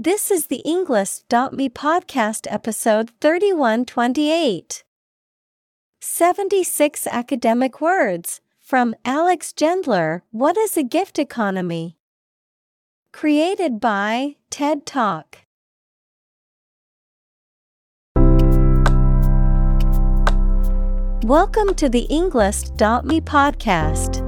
This is the Englist.me podcast episode 3128. 76 academic words from Alex Gendler What is a gift economy? Created by TED Talk. Welcome to the Englist.me podcast.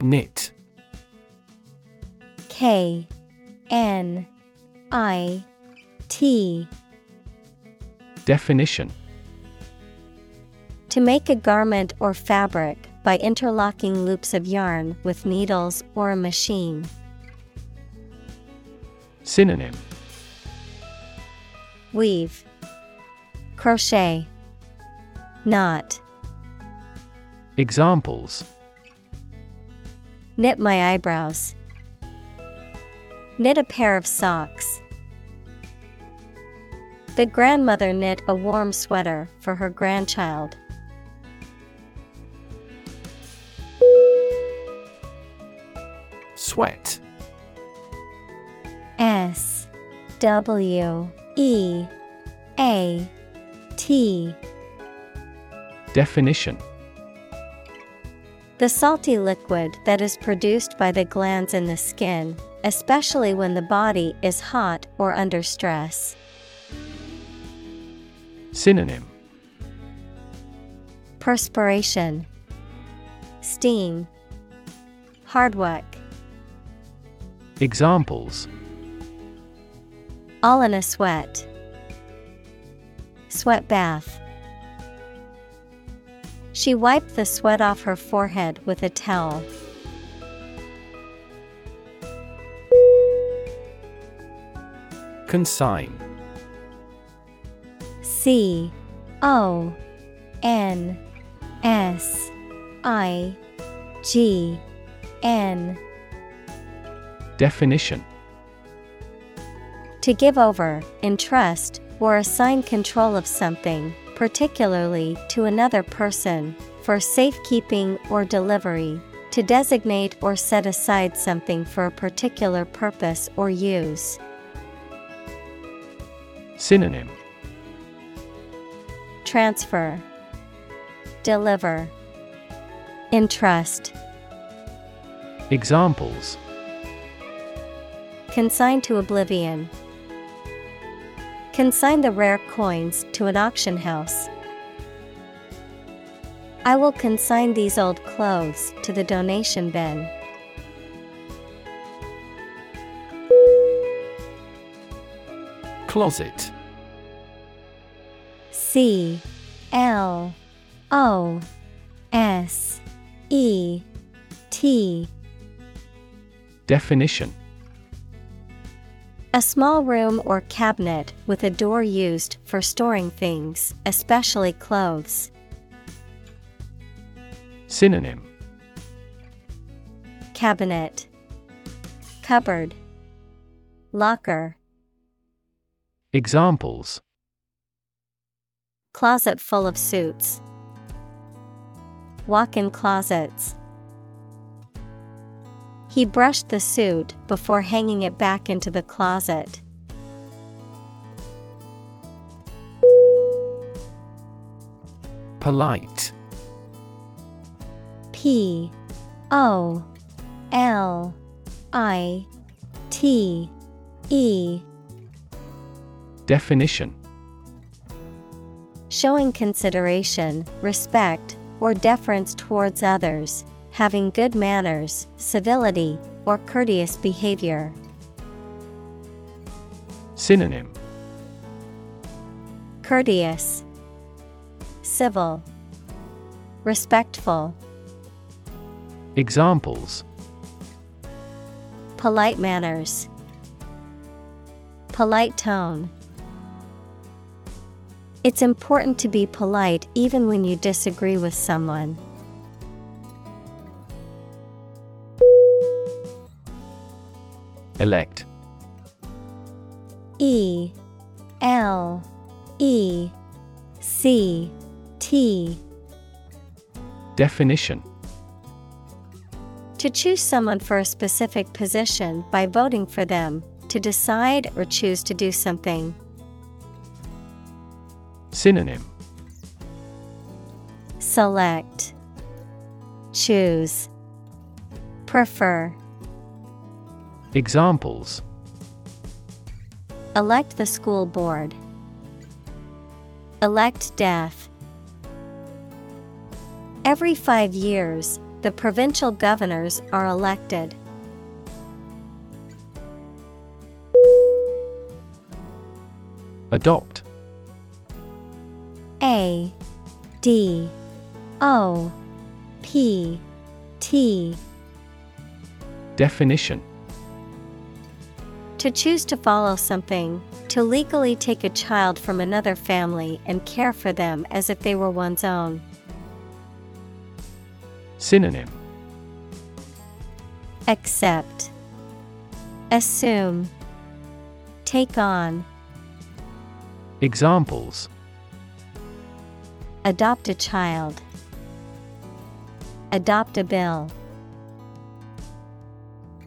Knit. K N I T. Definition. To make a garment or fabric by interlocking loops of yarn with needles or a machine. Synonym. Weave, Crochet, Knot, Examples Knit my eyebrows. Knit a pair of socks. The grandmother knit a warm sweater for her grandchild. Sweat. S W E A T Definition The salty liquid that is produced by the glands in the skin, especially when the body is hot or under stress. Synonym Perspiration, Steam, Hard work. Examples All in a sweat. Sweat bath. She wiped the sweat off her forehead with a towel. Consign. C O N S I G N Definition To give over, entrust, or assign control of something, particularly to another person, for safekeeping or delivery, to designate or set aside something for a particular purpose or use. Synonym. Transfer, Deliver, Entrust, Examples. Consign to oblivion. Consign the rare coins to an auction house. I will consign these old clothes to the donation bin. Closet. C L O S E T Definition A small room or cabinet with a door used for storing things, especially clothes. Synonym Cabinet, Cupboard, Locker, Examples Closet full of suits. Walk in closets. He brushed the suit before hanging it back into the closet. Polite. P O L I T E Definition Showing consideration, respect, or deference towards others, having good manners, civility, or courteous behavior. Synonym Courteous, Civil, Respectful. Examples Polite manners, Polite tone. It's important to be polite even when you disagree with someone. Elect. E L E C T. Definition. To choose someone for a specific position by voting for them, to decide or choose to do something. Synonym. Select. Choose. Prefer Examples Elect the school board. Elect death. Every five years, the provincial governors are elected. Adopt A D O P T Definition To choose to follow something, to legally take a child from another family and care for them as if they were one's own. Synonym. Accept, Assume, Take on, Examples. Adopt a child, Adopt a bill.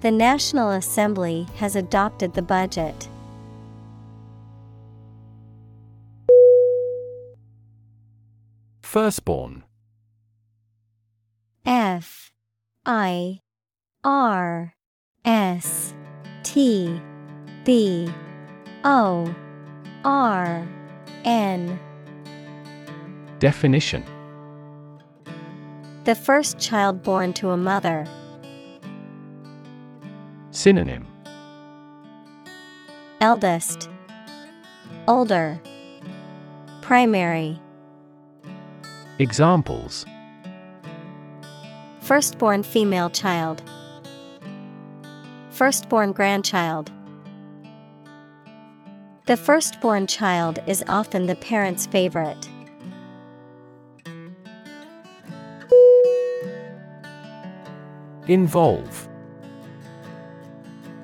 The National Assembly has adopted the budget. Firstborn. F. I. R. S. T. B. O. R. N. Definition. The first child born to a mother. Synonym. Eldest. Older. Primary. Examples. Firstborn female child. Firstborn grandchild. The firstborn child is often the parent's favorite. Involve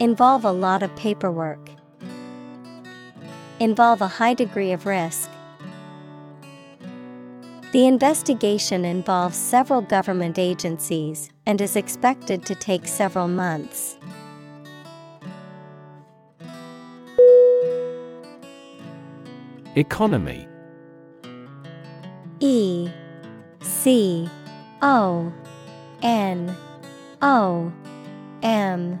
Involve a lot of paperwork. Involve a high degree of risk. The investigation involves several government agencies and is expected to take several months. Economy E C O N O M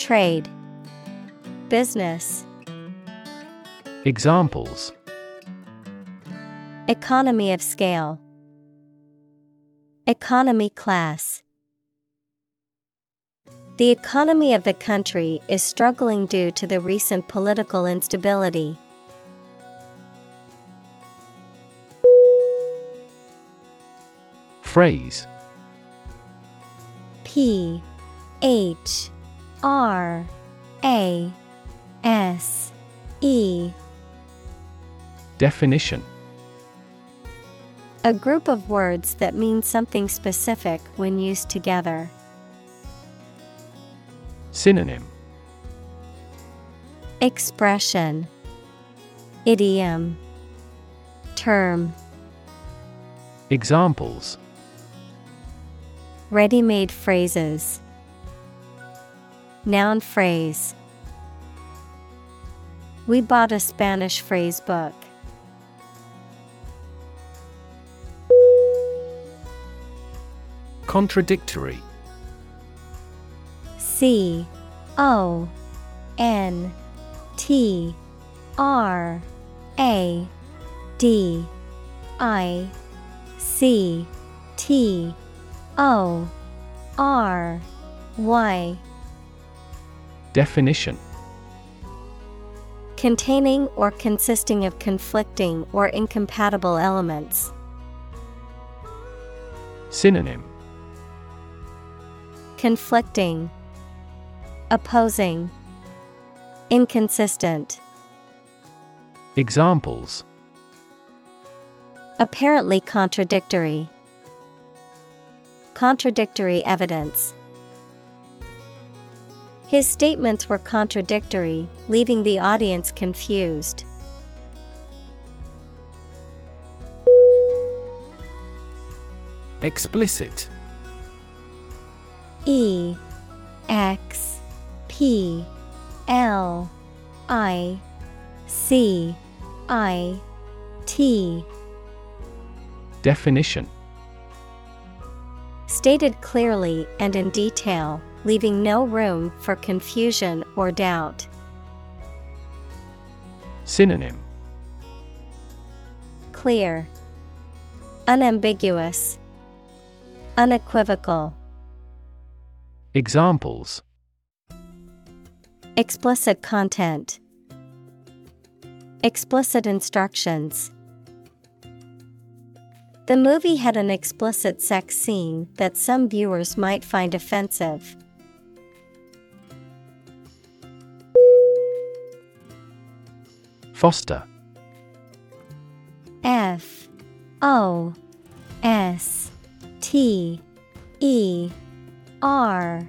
Trade, Business, Examples Economy of scale, Economy class. The economy of the country is struggling due to the recent political instability. Phrase P H R A S E. Definition. A group of words that mean something specific when used together. Synonym. Expression. Idiom. Term. Examples. Ready made phrases Noun phrase. We bought a Spanish phrase book. Contradictory. C O N T R A D I C T O R Y Definition Containing or consisting of conflicting or incompatible elements. Synonym Conflicting, Opposing, Inconsistent. Examples Apparently contradictory. Contradictory evidence. His statements were contradictory, leaving the audience confused. Explicit. E X P L I C I T. Definition. Stated clearly and in detail, leaving no room for confusion or doubt. Synonym Clear, Unambiguous, Unequivocal. Examples Explicit content, Explicit instructions. The movie had an explicit sex scene that some viewers might find offensive. Foster. F O S T E R.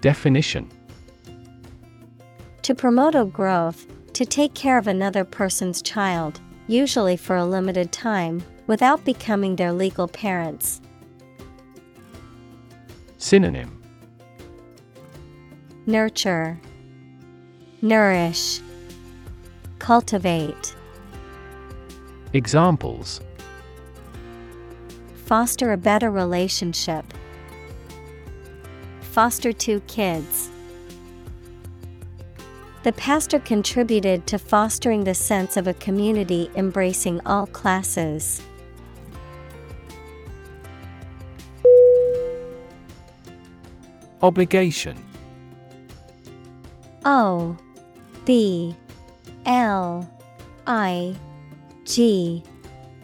Definition. To promote a growth, to take care of another person's child, usually for a limited time, without becoming their legal parents. Synonym. Nurture, Nourish, Cultivate. Examples Foster a better relationship. Foster two kids. The pastor contributed to fostering the sense of a community embracing all classes. Obligation O B L I G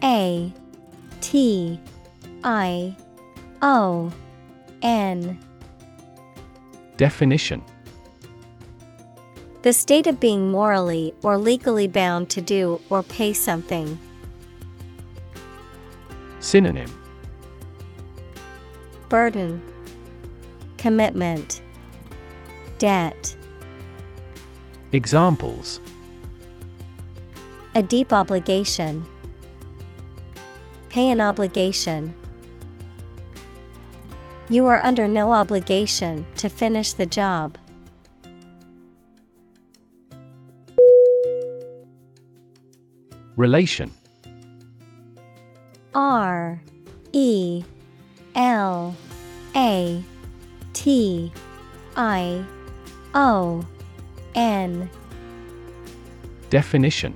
A T I O N. Definition. The state of being morally or legally bound to do or pay something. Synonym. Burden, Commitment, Debt. Examples A deep obligation. Pay an obligation. You are under no obligation to finish the job. Relation R E L A T I O N Definition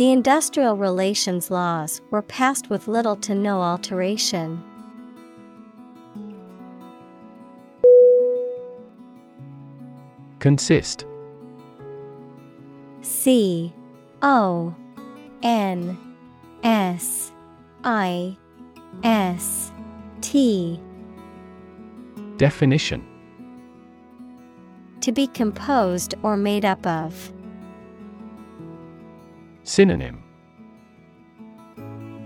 The industrial relations laws were passed with little to no alteration. Consist C O N S I S T Definition To be composed or made up of. Synonym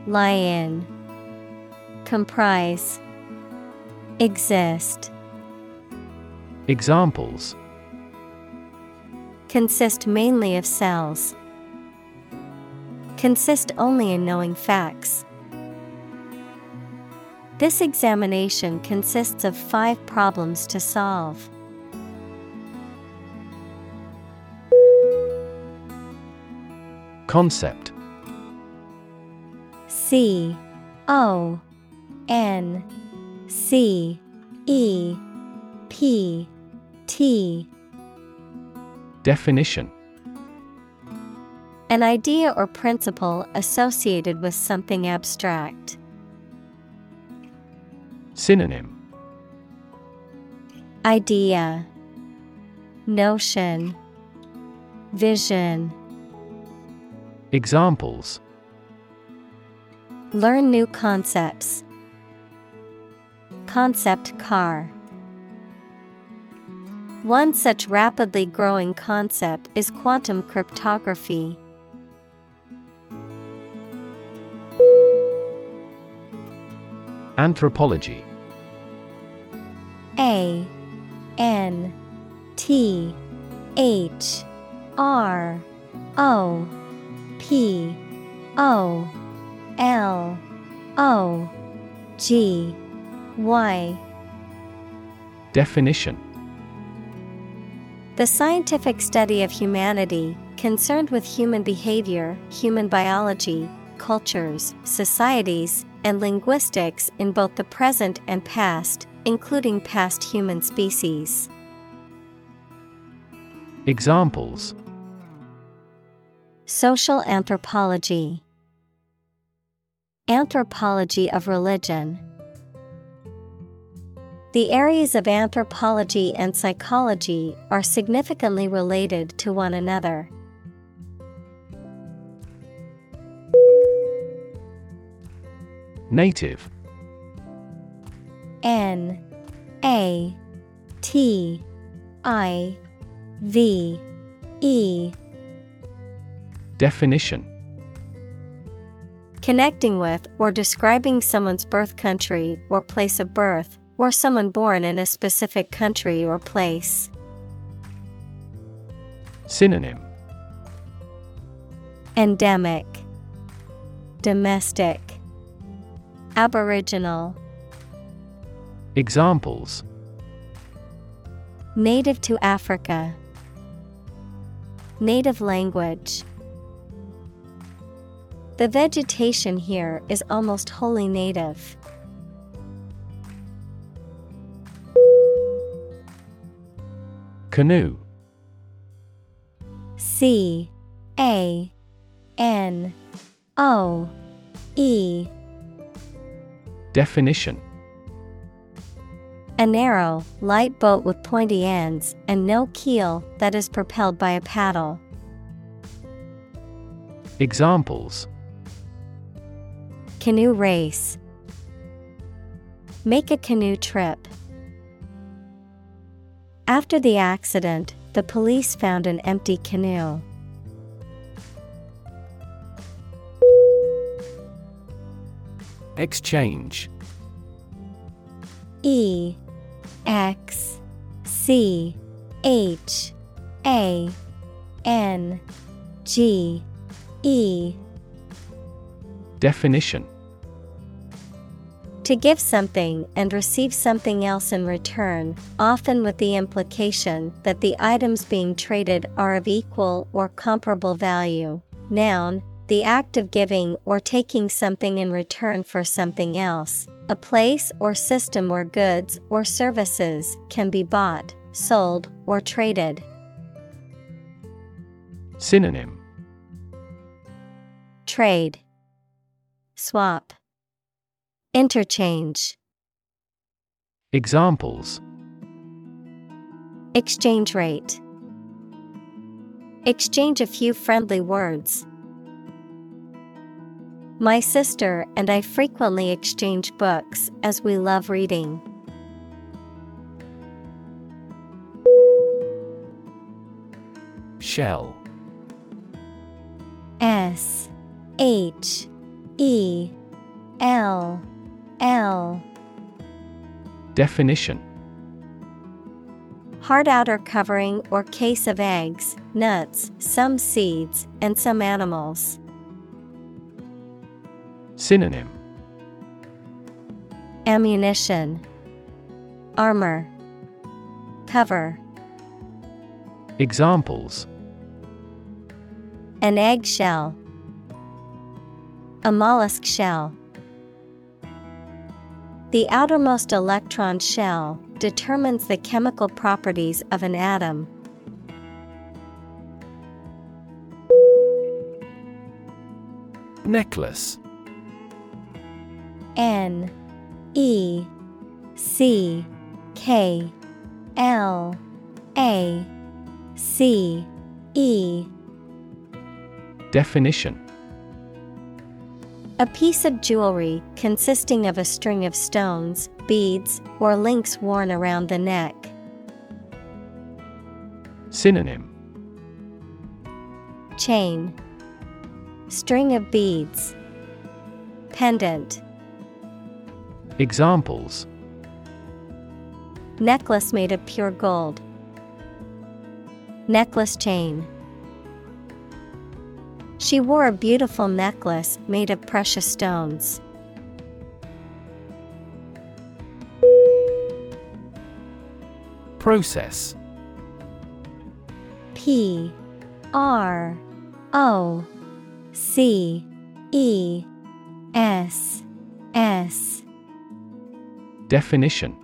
Lie in. Comprise. Exist. Examples Consist mainly of cells. Consist only in knowing facts. This examination consists of five problems to solve. Concept. C O N C E P T. Definition. An idea or principle associated with something abstract. Synonym. Idea. Notion. Vision Examples Learn new concepts. Concept car. One such rapidly growing concept is quantum cryptography. Anthropology A N T H R O P O L O G Y. Definition. The scientific study of humanity, concerned with human behavior, human biology, cultures, societies, and linguistics in both the present and past, including past human species. Examples Social anthropology, Anthropology of religion. The areas of anthropology and psychology are significantly related to one another. Native N A T I V E Definition. Connecting with or describing someone's birth country or place of birth, or someone born in a specific country or place. Synonym. Endemic, Domestic, Aboriginal, Examples. Native to Africa, Native language. The vegetation here is almost wholly native. Canoe C A N O E Definition A narrow, light boat with pointy ends and no keel that is propelled by a paddle. Examples Canoe race. Make a canoe trip. After the accident, the police found an empty canoe. Exchange E X C H A N G E Definition To give something and receive something else in return, often with the implication that the items being traded are of equal or comparable value. Noun, the act of giving or taking something in return for something else, a place or system where goods or services can be bought, sold, or traded. Synonym Trade, Swap, Interchange. Examples Exchange rate. Exchange a few friendly words. My sister and I frequently exchange books as we love reading. Shell S H E L L. Definition. Hard outer covering or case of eggs, nuts, some seeds, and some animals. Synonym. Ammunition, Armor, Cover. Examples. An eggshell, a mollusk shell. The outermost electron shell determines the chemical properties of an atom. Necklace. N E C K L A C E. Definition A piece of jewelry consisting of a string of stones, beads, or links worn around the neck. Synonym Chain String of beads. Pendant Examples Necklace made of pure gold. Necklace chain. She wore a beautiful necklace made of precious stones. Process. P R O C E S S. Definition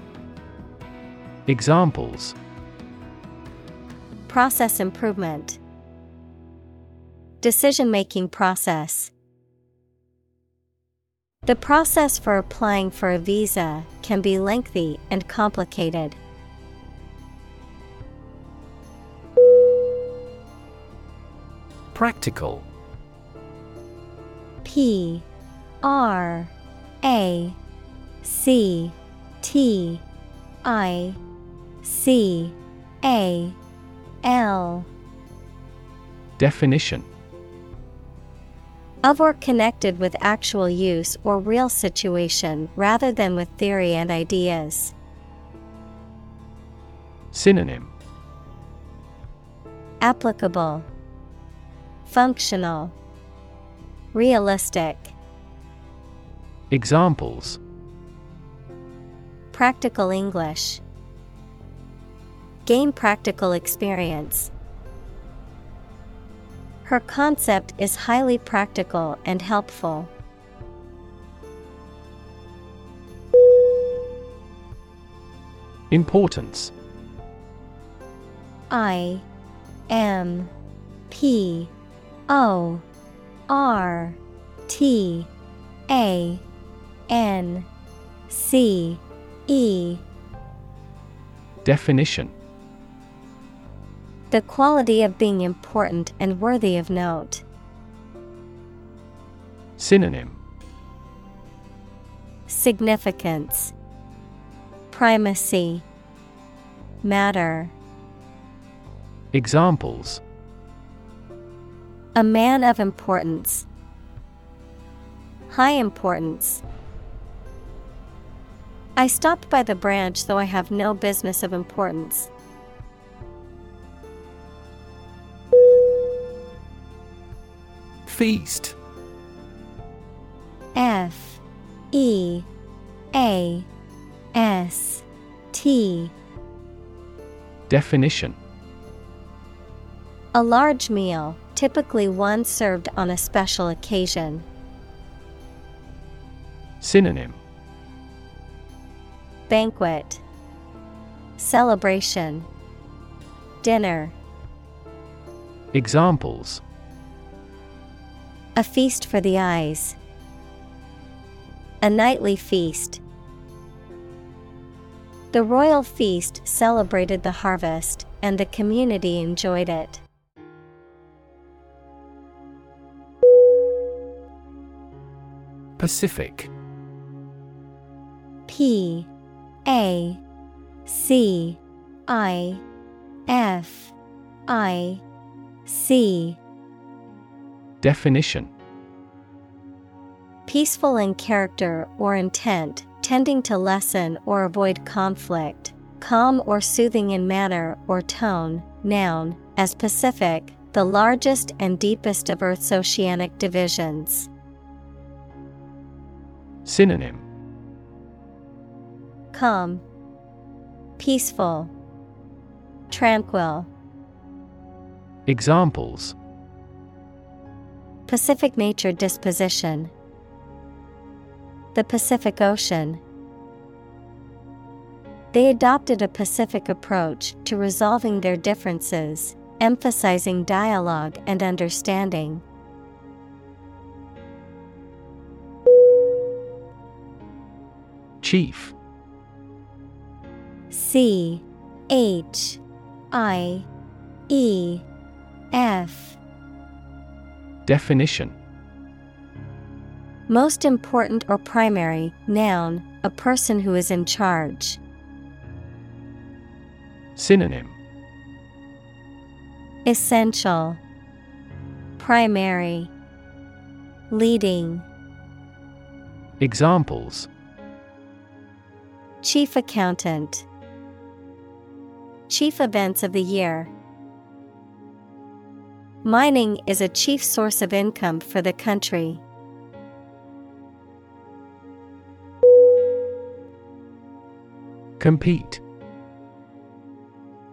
Examples. Process improvement. Decision making process. The process for applying for a visa can be lengthy and complicated. Practical. P R A C T I C A L. Definition. Of or connected with actual use or real situation rather than with theory and ideas. Synonym. Applicable, Functional, Realistic, Examples. Practical English. Gain practical experience. Her concept is highly practical and helpful. Importance I M P O R T A N C E Definition The quality of being important and worthy of note. Synonym Significance, Primacy, Matter. Examples A man of importance, High importance. I stopped by the branch though I have no business of importance. Feast. F E A S T. Definition. A large meal, typically one served on a special occasion. Synonym. Banquet. Celebration. Dinner. Examples A feast for the eyes. A nightly feast. The royal feast celebrated the harvest, and the community enjoyed it. Pacific P A C I F I C Definition. Peaceful in character or intent, tending to lessen or avoid conflict, calm or soothing in manner or tone, noun, as Pacific, the largest and deepest of Earth's oceanic divisions. Synonym. Calm, Peaceful, Tranquil. Examples Pacific nature disposition. The Pacific Ocean. They adopted a Pacific approach to resolving their differences, emphasizing dialogue and understanding. Chief C H I E F Definition. Most important or primary, noun, a person who is in charge. Synonym. Essential, Primary, Leading, Examples. Chief Accountant, Chief Events of the Year. Mining is a chief source of income for the country. Compete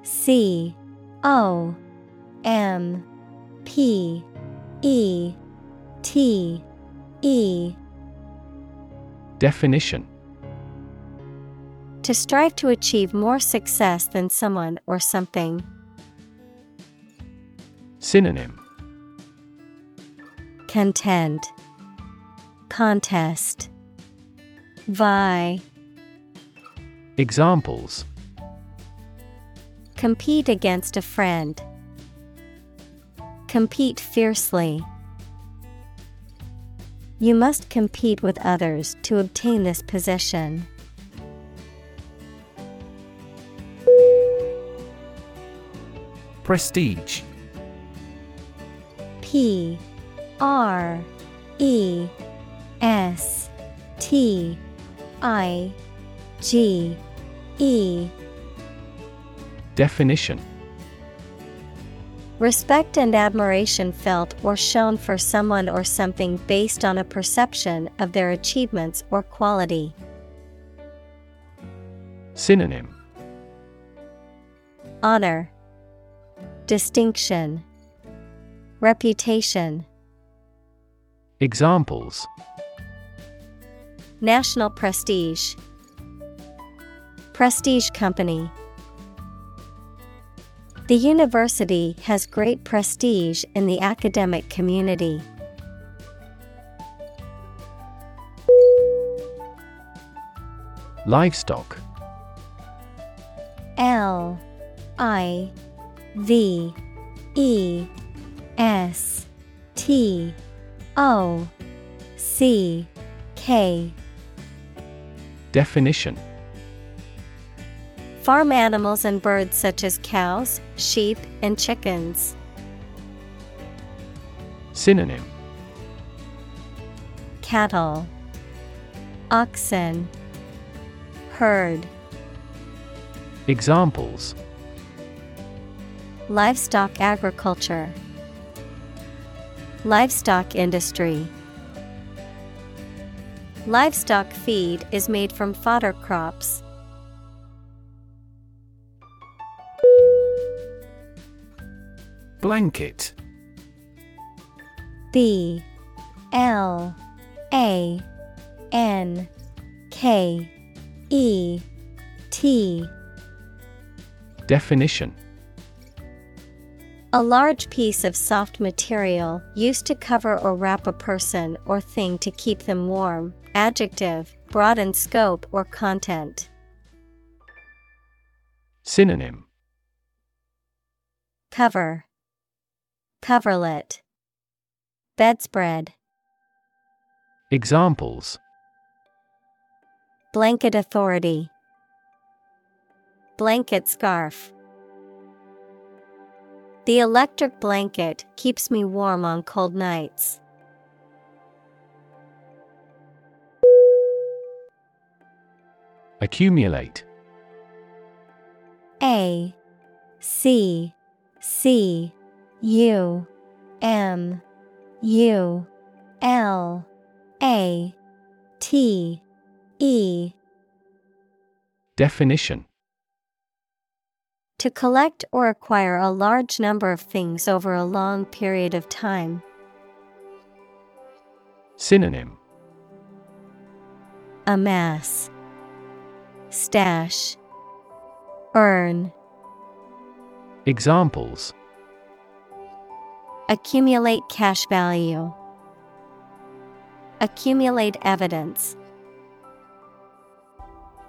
C O M P E T E Definition To strive to achieve more success than someone or something. Synonym Contend, Contest, Vie. Examples Compete against a friend. Compete fiercely. You must compete with others to obtain this position. Prestige P R E S T I G E. Definition. Respect and admiration felt or shown for someone or something based on a perception of their achievements or quality. Synonym. Honor, Distinction, Reputation, Examples National prestige, Prestige company. The university has great prestige in the academic community. Livestock L I V E S T O C K. Definition. Farm animals and birds such as cows, sheep, and chickens. Synonym. Cattle, Oxen, Herd. Examples. Livestock agriculture, Livestock industry. Livestock feed is made from fodder crops. Blanket B L A N K E T Definition A large piece of soft material used to cover or wrap a person or thing to keep them warm. Adjective, broad in scope or content. Synonym Cover, Coverlet, Bedspread, Examples Blanket authority, Blanket scarf. The electric blanket keeps me warm on cold nights. Accumulate. A C C U M U L A T E. Definition To collect or acquire a large number of things over a long period of time. Synonym Amass, Stash, Earn, Examples Accumulate cash value, Accumulate evidence.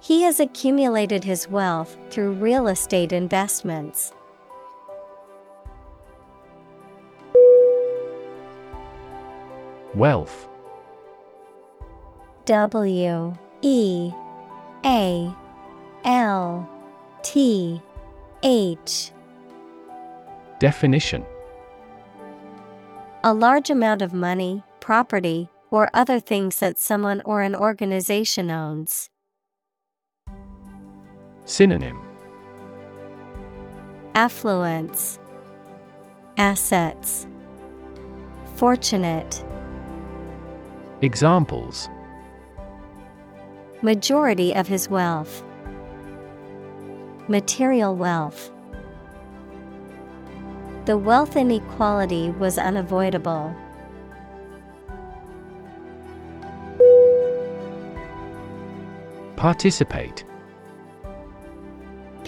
He has accumulated his wealth through real estate investments. Wealth W E A L T H Definition A large amount of money, property, or other things that someone or an organization owns. Synonym Affluence, Assets, Fortunate. Examples Majority of his wealth. Material wealth. The wealth inequality was unavoidable. Participate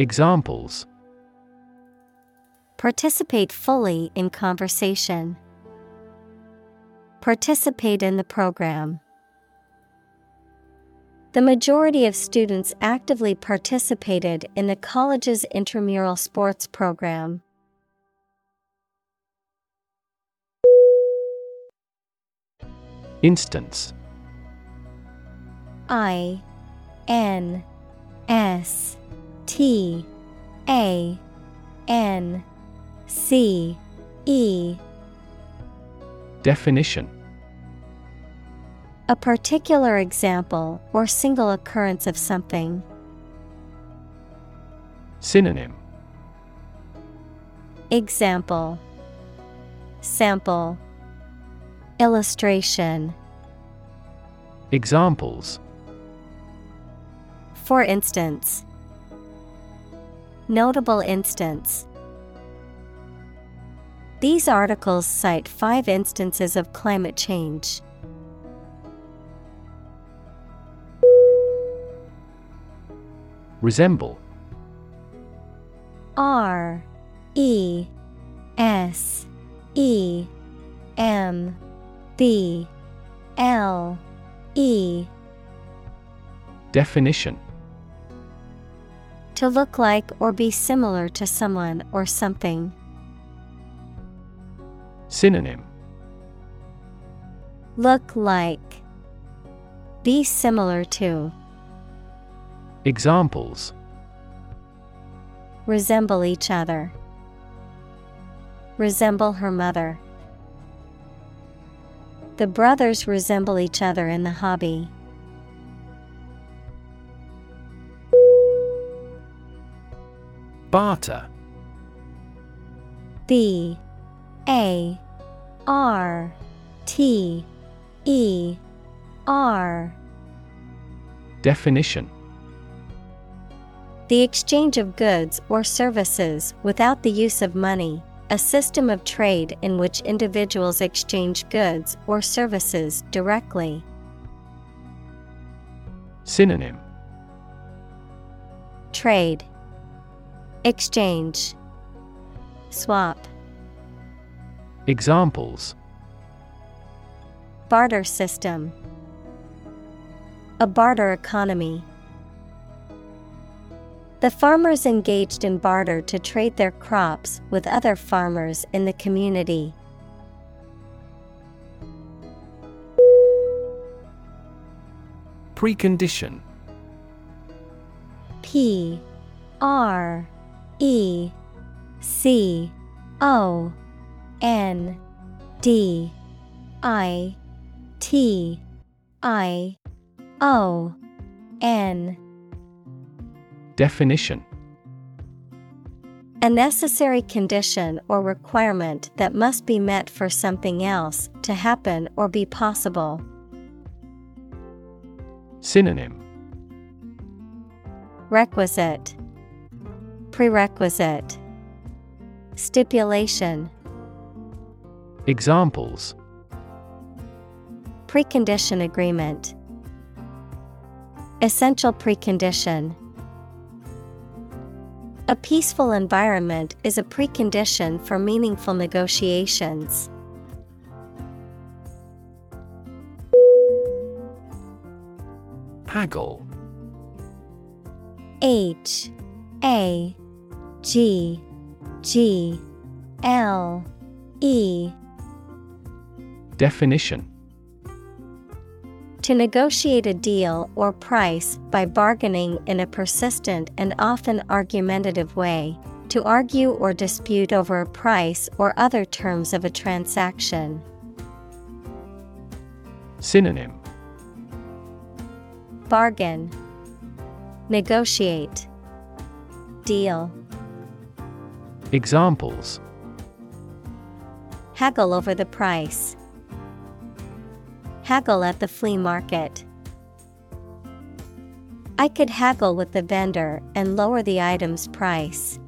Examples Participate fully in conversation. Participate in the program. The majority of students actively participated in the college's intramural sports program. Instance I N S T A N C E. Definition. A particular example or single occurrence of something. Synonym. Example. Sample. Illustration. Examples. For instance, Notable instance. These articles cite five instances of climate change. Resemble. R E S E M B L E Definition To look like or be similar to someone or something. Synonym Look like. Be similar to. Examples Resemble each other. Resemble her mother. The brothers resemble each other in the hobby. Barter. B A R T E R Definition The exchange of goods or services without the use of money, a system of trade in which individuals exchange goods or services directly. Synonym Trade Exchange. Swap. Examples. Barter system. A barter economy. The farmers engaged in barter to trade their crops with other farmers in the community. Precondition. P R E C O N D I T I O N. Definition. A necessary condition or requirement that must be met for something else to happen or be possible. Synonym. Requisite Prerequisite. Stipulation. Examples. Precondition agreement. Essential precondition. A peaceful environment is a precondition for meaningful negotiations. Haggle. H A G G L E. Definition. To negotiate a deal or price by bargaining in a persistent and often argumentative way, to argue or dispute over a price or other terms of a transaction. Synonym. Bargain, Negotiate, Deal. Examples. Haggle over the price. Haggle at the flea market. I could haggle with the vendor and lower the item's price.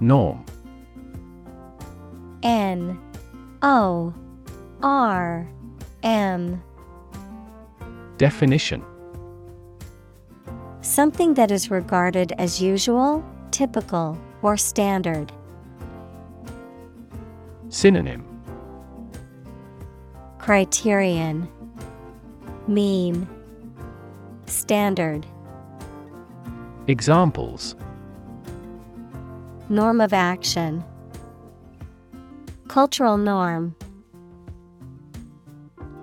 Norm. N. O. R. M. Definition Something that is regarded as usual, typical, or standard. Synonym. Criterion. Mean. Standard. Examples. Norm of action. Cultural norm.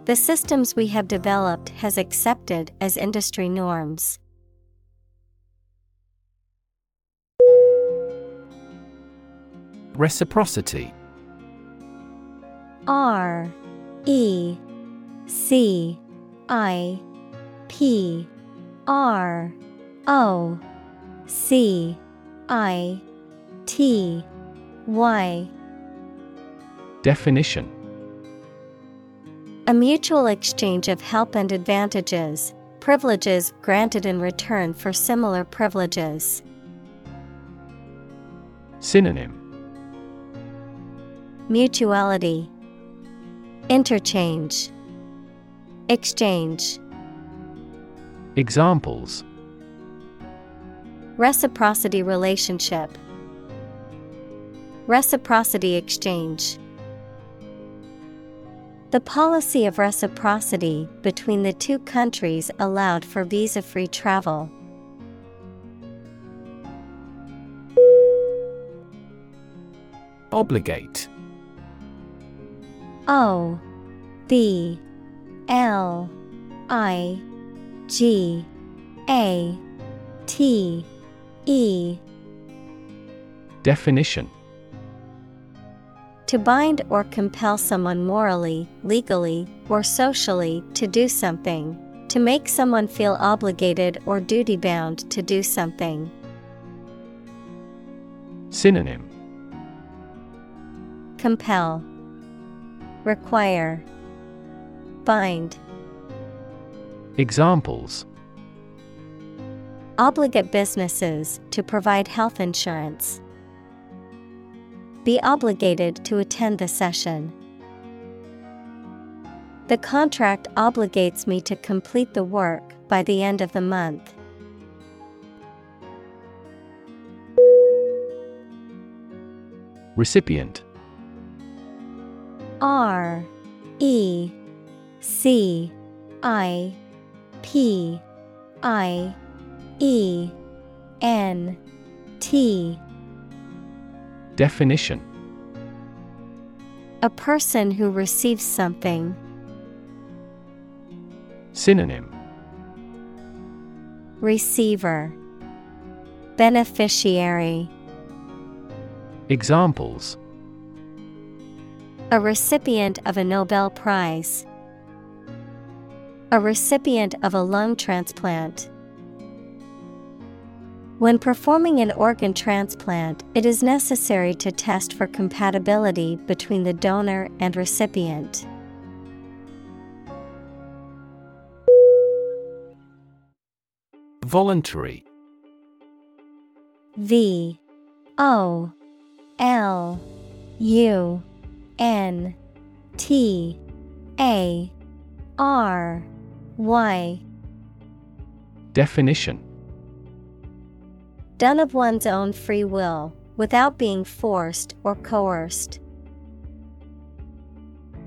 The systems we have developed has accepted as industry norms. Reciprocity. R E C I P R O C I T Y. Definition. A mutual exchange of help and advantages, privileges granted in return for similar privileges. Synonym Mutuality Interchange Exchange. Examples. Reciprocity relationship Reciprocity exchange. The policy of reciprocity between the two countries allowed for visa free travel. Obligate O B L I G A T E Definition. To bind or compel someone morally, legally, or socially to do something, to make someone feel obligated or duty bound to do something. Synonym. Compel, Require, Bind. Examples Obligate businesses to provide health insurance. Be obligated to attend the session. The contract obligates me to complete the work by the end of the month. Recipient R E C I P I E N T. Definition. A person who receives something. Synonym. Receiver. Beneficiary. Examples A recipient of a Nobel Prize. A recipient of a lung transplant. When performing an organ transplant, it is necessary to test for compatibility between the donor and recipient. Voluntary V O L U N T A R Y. Definition. Done of one's own free will, without being forced or coerced.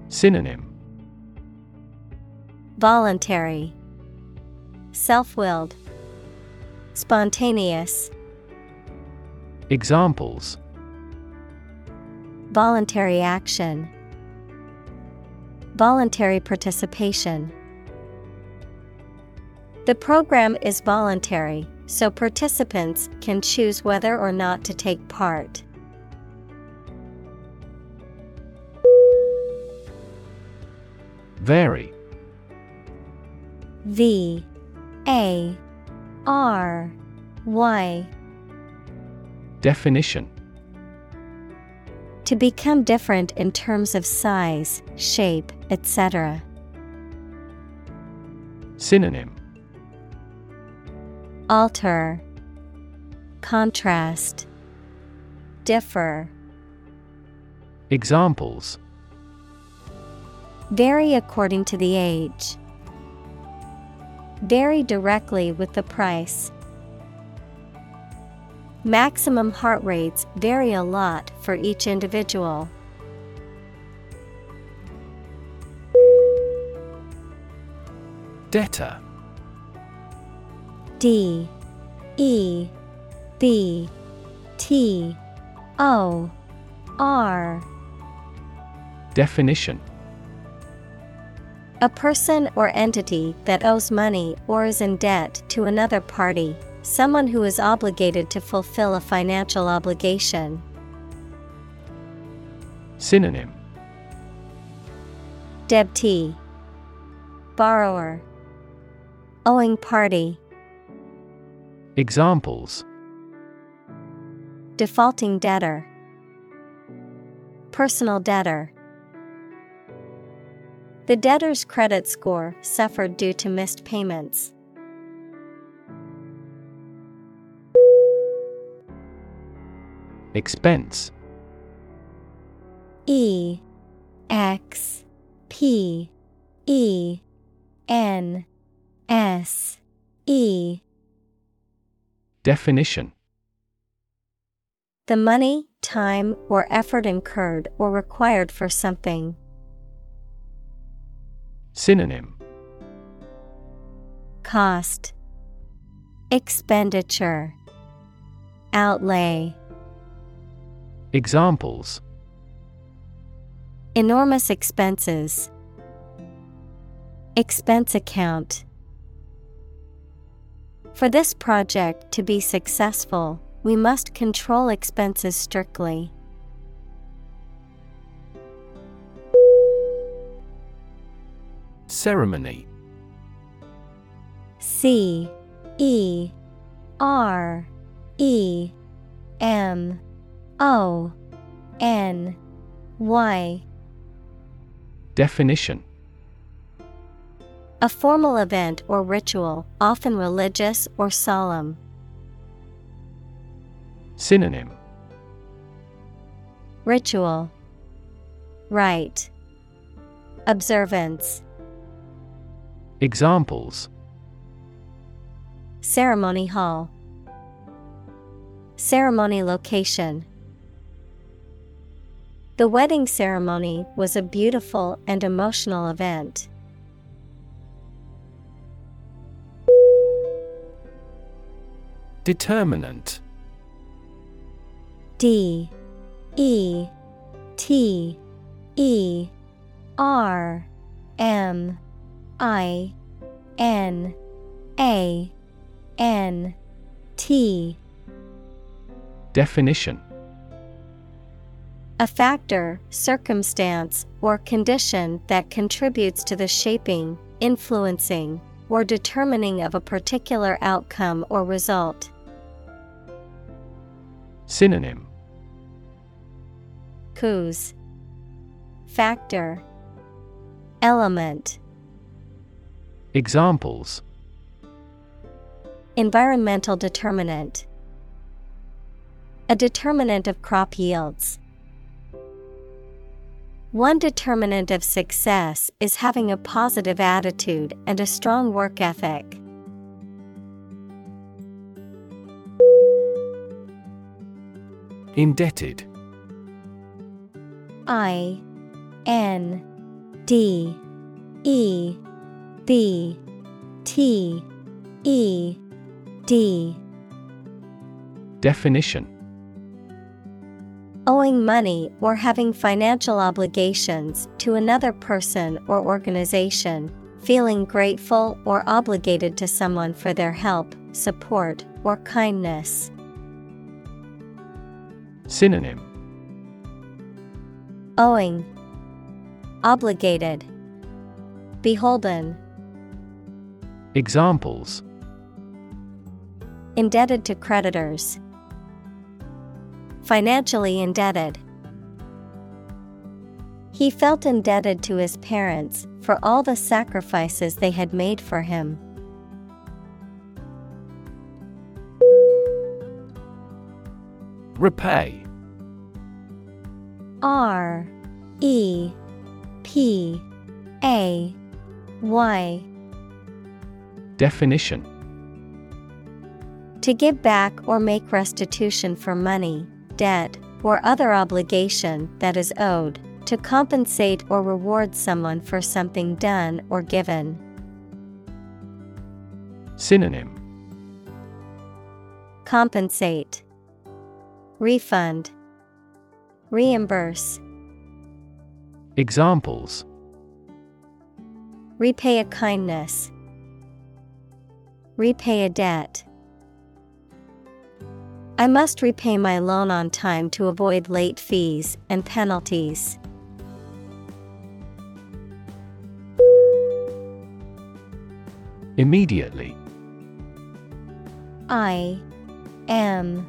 Synonym. Voluntary, Self willed, Spontaneous, Examples Voluntary action, Voluntary participation. The program is voluntary, so participants can choose whether or not to take part. Vary. V. A. R. Y. Definition To become different in terms of size, shape, etc. Synonym Alter, Contrast, Differ. Examples Vary according to the age. Vary directly with the price. Maximum heart rates vary a lot for each individual. Debtor. D. E. B. T. O. R. Definition. A person or entity that owes money or is in debt to another party, someone who is obligated to fulfill a financial obligation. Synonym. Debtee Borrower. Owing party. Examples. Defaulting debtor. Personal debtor. The debtor's credit score suffered due to missed payments. Expense. E X P E N S E. Definition. The money, time, or effort incurred or required for something. Synonym. Cost. Expenditure. Outlay Examples Enormous expenses. Expense account. For this project to be successful, we must control expenses strictly. Ceremony C E R E M O N Y. Definition. A formal event or ritual, often religious or solemn. Synonym. Ritual. Rite. Observance. Examples. Ceremony Hall. Ceremony Location The wedding ceremony was a beautiful and emotional event. Determinant. D E T E R M I N A N T. Definition A factor, circumstance, or condition that contributes to the shaping, influencing, or determining of a particular outcome or result. Synonym. Cause. Factor. Element. Examples. Environmental determinant. A determinant of crop yields. One determinant of success is having a positive attitude and a strong work ethic. Indebted. I N D E B T E D. Definition Owing money or having financial obligations to another person or organization, feeling grateful or obligated to someone for their help, support, or kindness. Synonym. Owing, Obligated, Beholden, Examples. Indebted to creditors, Financially indebted. He felt indebted to his parents for all the sacrifices they had made for him. Repay R E P A Y Definition To give back or make restitution for money, debt, or other obligation that is owed, to compensate or reward someone for something done or given. Synonym. Compensate, Refund, Reimburse, Examples. Repay a kindness, Repay a debt. I must repay my loan on time to avoid late fees and penalties. Immediately. I M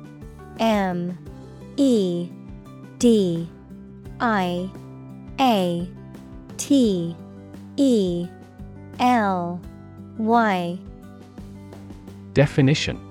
M E D I A T E L Y. Definition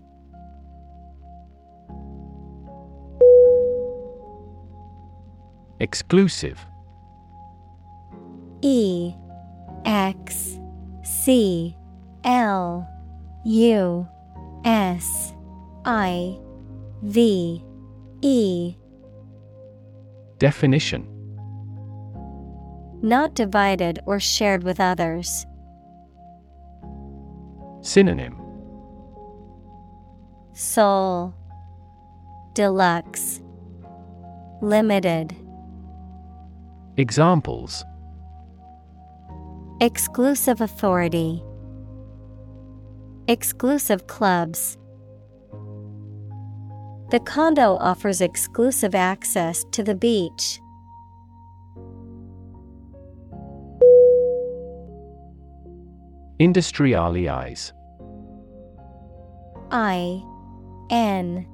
Exclusive. E X C L U S I V E. Definition. Not divided or shared with others. Synonym. Sole. Deluxe. Limited Examples. Exclusive authority. Exclusive clubs. The condo offers exclusive access to the beach. Industrialize. I N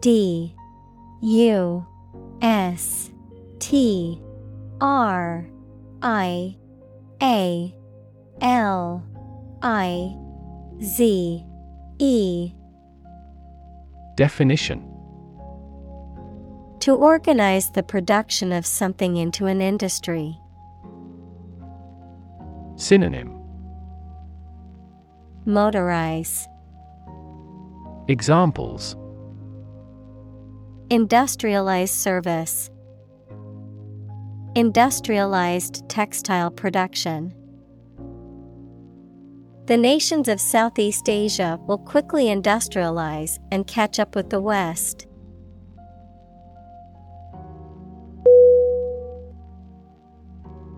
D U S T R I A L I Z E. Definition. To organize the production of something into an industry. Synonym. Motorize. Examples. Industrialized service Industrialized textile production. The nations of Southeast Asia will quickly industrialize and catch up with the West.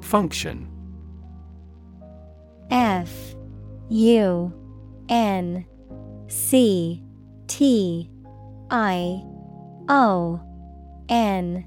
Function F U N C T I O N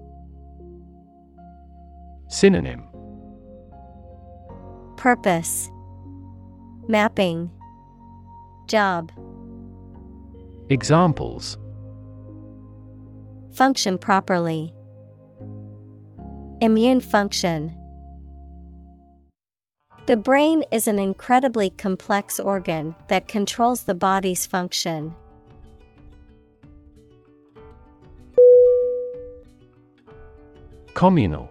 Synonym Purpose Mapping Job Examples Function properly. Immune function. The brain is an incredibly complex organ that controls the body's function. Communal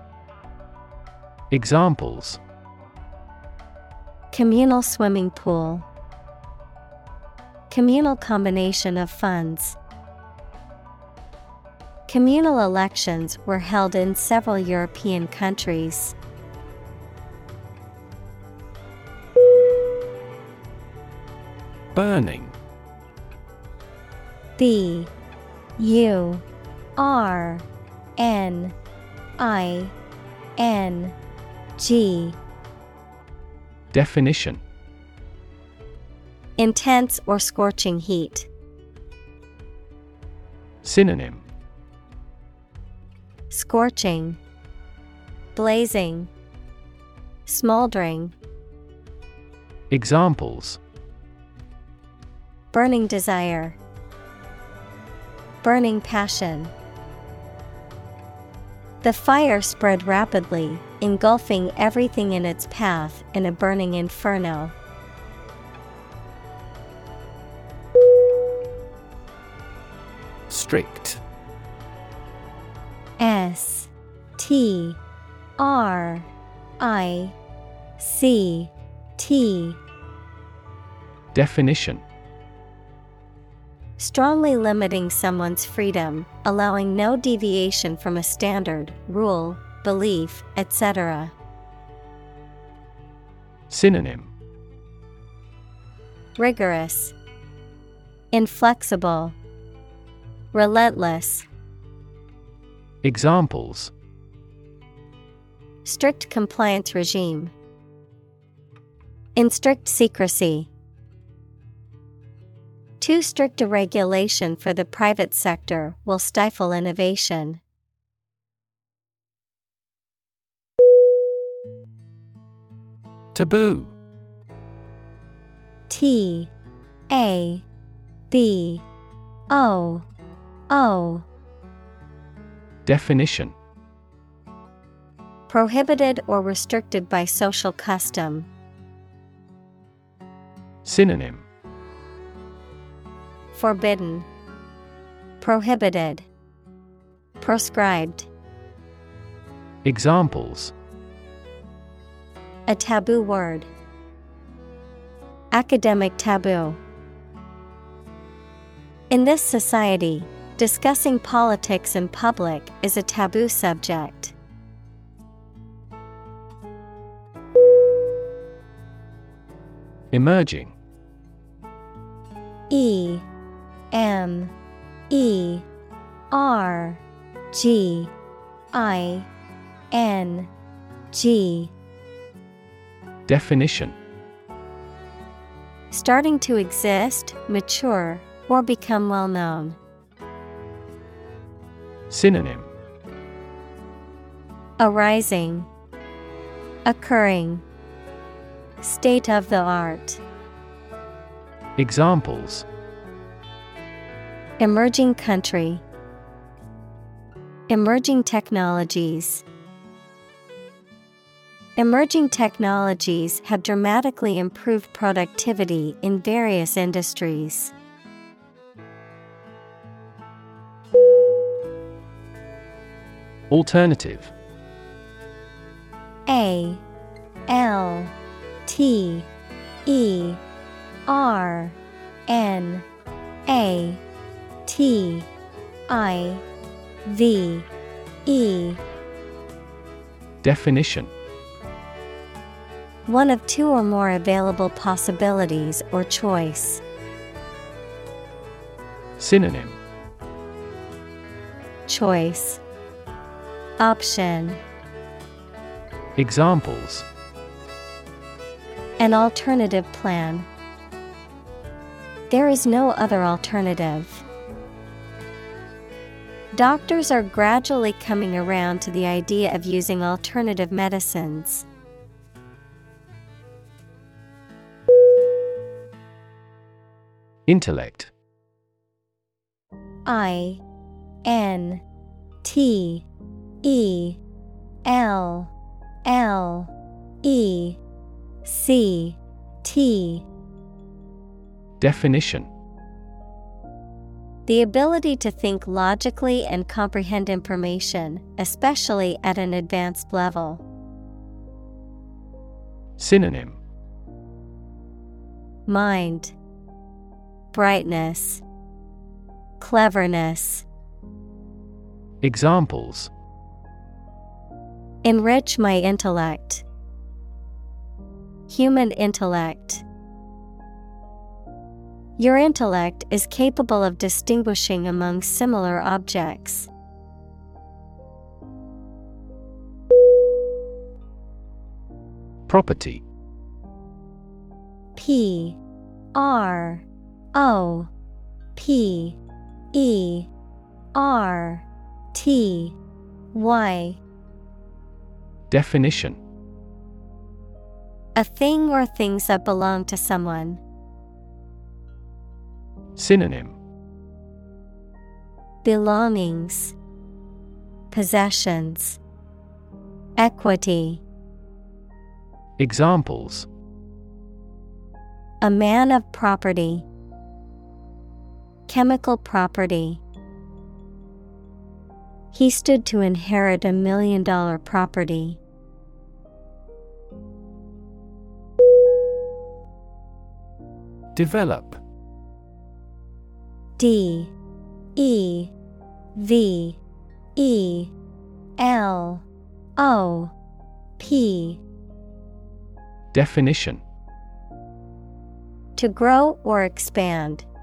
Examples. Communal swimming pool. Communal combination of funds. Communal elections were held in several European countries. Burning. B. U. R. N. I. N G Definition Intense or scorching heat. Synonym Scorching, Blazing, Smoldering. Examples Burning desire. Burning passion. The fire spread rapidly, engulfing everything in its path in a burning inferno. Strict. S T R I C T Definition Strongly limiting someone's freedom, allowing no deviation from a standard, rule, belief, etc. Synonym Rigorous, Inflexible, Relentless. Examples Strict compliance regime. In strict secrecy. Too strict a regulation for the private sector will stifle innovation. Taboo. T A B O O. Definition. Prohibited or restricted by social custom. Synonym. Forbidden, Prohibited, Proscribed. Examples A taboo word. Academic taboo. In this society, discussing politics in public is a taboo subject. Emerging E M E R G I N G Definition Starting to exist, mature, or become well known. Synonym Arising, Occurring, State of the art. Examples Emerging country, Emerging technologies. Emerging technologies have dramatically improved productivity in various industries. Alternative. A L T E R N A T I V E. Definition One of two or more available possibilities or choice. Synonym Choice Option Examples An alternative plan. There is no other alternative. Doctors are gradually coming around to the idea of using alternative medicines. Intellect. I N T E L L E C T. Definition. The ability to think logically and comprehend information, especially at an advanced level. Synonym. Mind, Brightness, Cleverness. Examples Enrich my intellect. Human intellect. Your intellect is capable of distinguishing among similar objects. Property P R O P E R T Y Definition. A thing or things that belong to someone. Synonym. Belongings, possessions, equity. Examples. A man of property, chemical property. He stood to inherit a million dollar property. Develop. D. E. V. E. L. O. P. Definition. To grow or expand,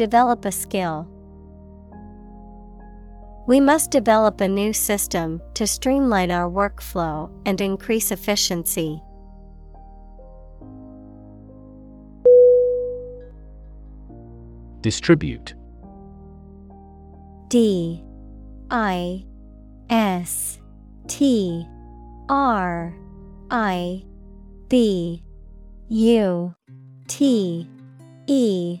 Develop a skill. We must develop a new system to streamline our workflow and increase efficiency. Distribute. D. I. S. T. R. I. B. U. T. E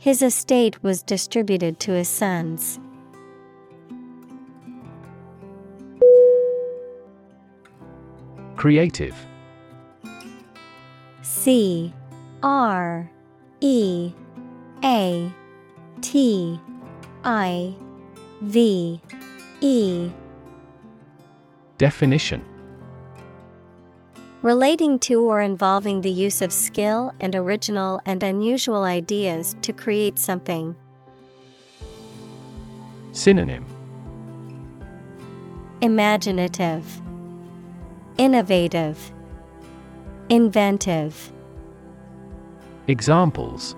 His estate was distributed to his sons. Creative. C R E A T I V E. Definition Relating to or involving the use of skill and original and unusual ideas to create something. Synonym Imaginative, Innovative, Inventive. Examples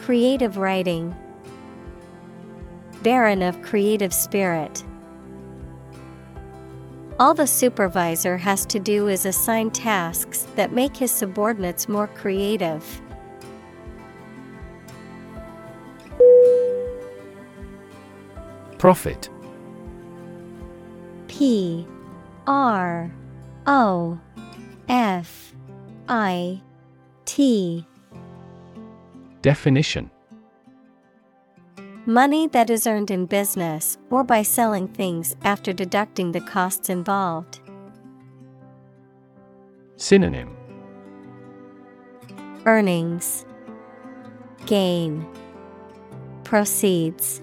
Creative writing, Barren of creative spirit. All the supervisor has to do is assign tasks that make his subordinates more creative. Profit. P. R. O. F. I. T. Definition Money that is earned in business or by selling things after deducting the costs involved. Synonym Earnings, Gain, Proceeds,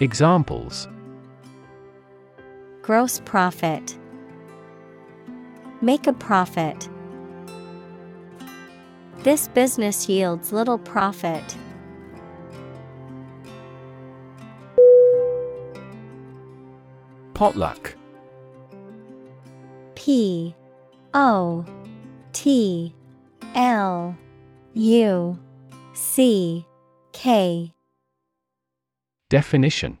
Examples Gross profit, Make a profit. This business yields little profit. Potluck. P O T L U C K. Definition.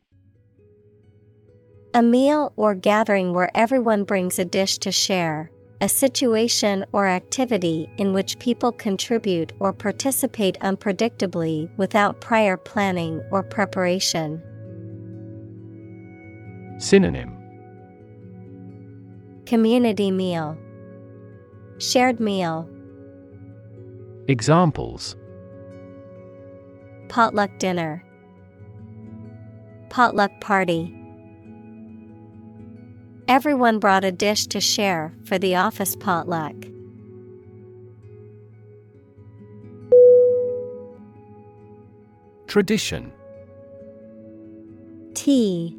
A meal or gathering where everyone brings a dish to share, a situation or activity in which people contribute or participate unpredictably without prior planning or preparation. Synonym. Community meal, Shared meal, Examples. Potluck dinner, Potluck party. Everyone brought a dish to share for the office potluck. Tradition. T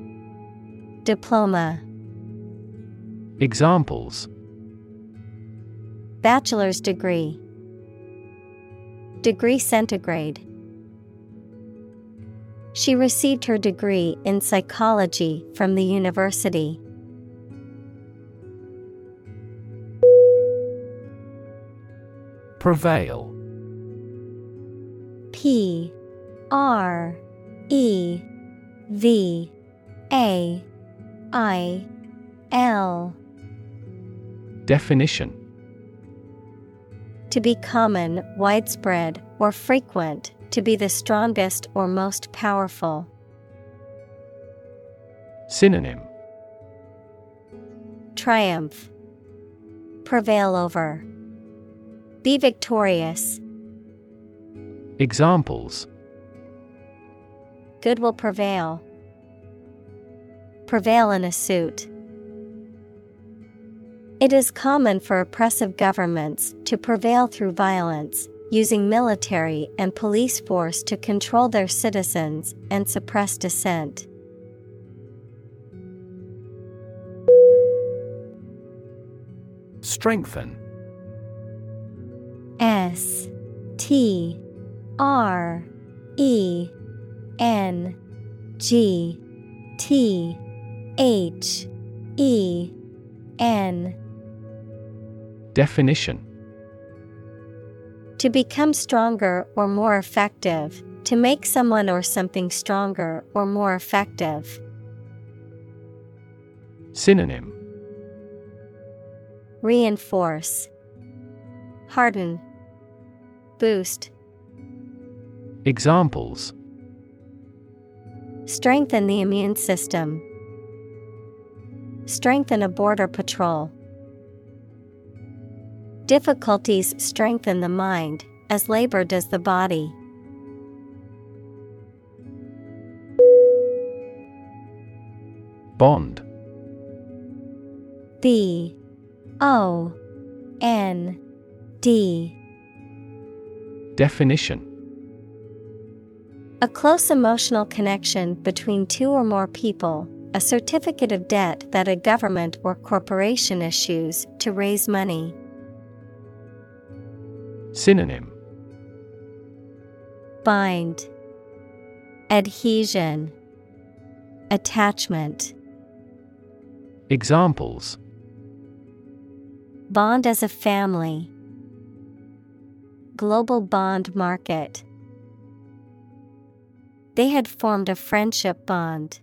Diploma. Examples. Bachelor's degree. Degree centigrade. She received her degree in psychology from the university. Prevail. P R E V A I L Definition To be common, widespread, or frequent, to be the strongest or most powerful. Synonym Triumph Prevail over Be victorious. Examples Good will prevail. Prevail in a suit. It is common for oppressive governments to prevail through violence, using military and police force to control their citizens and suppress dissent. Strengthen S T R E N G T H E N. Definition. To become stronger or more effective, to make someone or something stronger or more effective. Synonym. Reinforce, Harden, Boost, Examples. Strengthen the immune system. Strengthen a border patrol. Difficulties strengthen the mind, as labor does the body. Bond. B. O. N. D. Definition. A close emotional connection between two or more people, a certificate of debt that a government or corporation issues to raise money. Synonym Bind, Adhesion, Attachment. Examples Bond as a family. Global bond market. They had formed a friendship bond.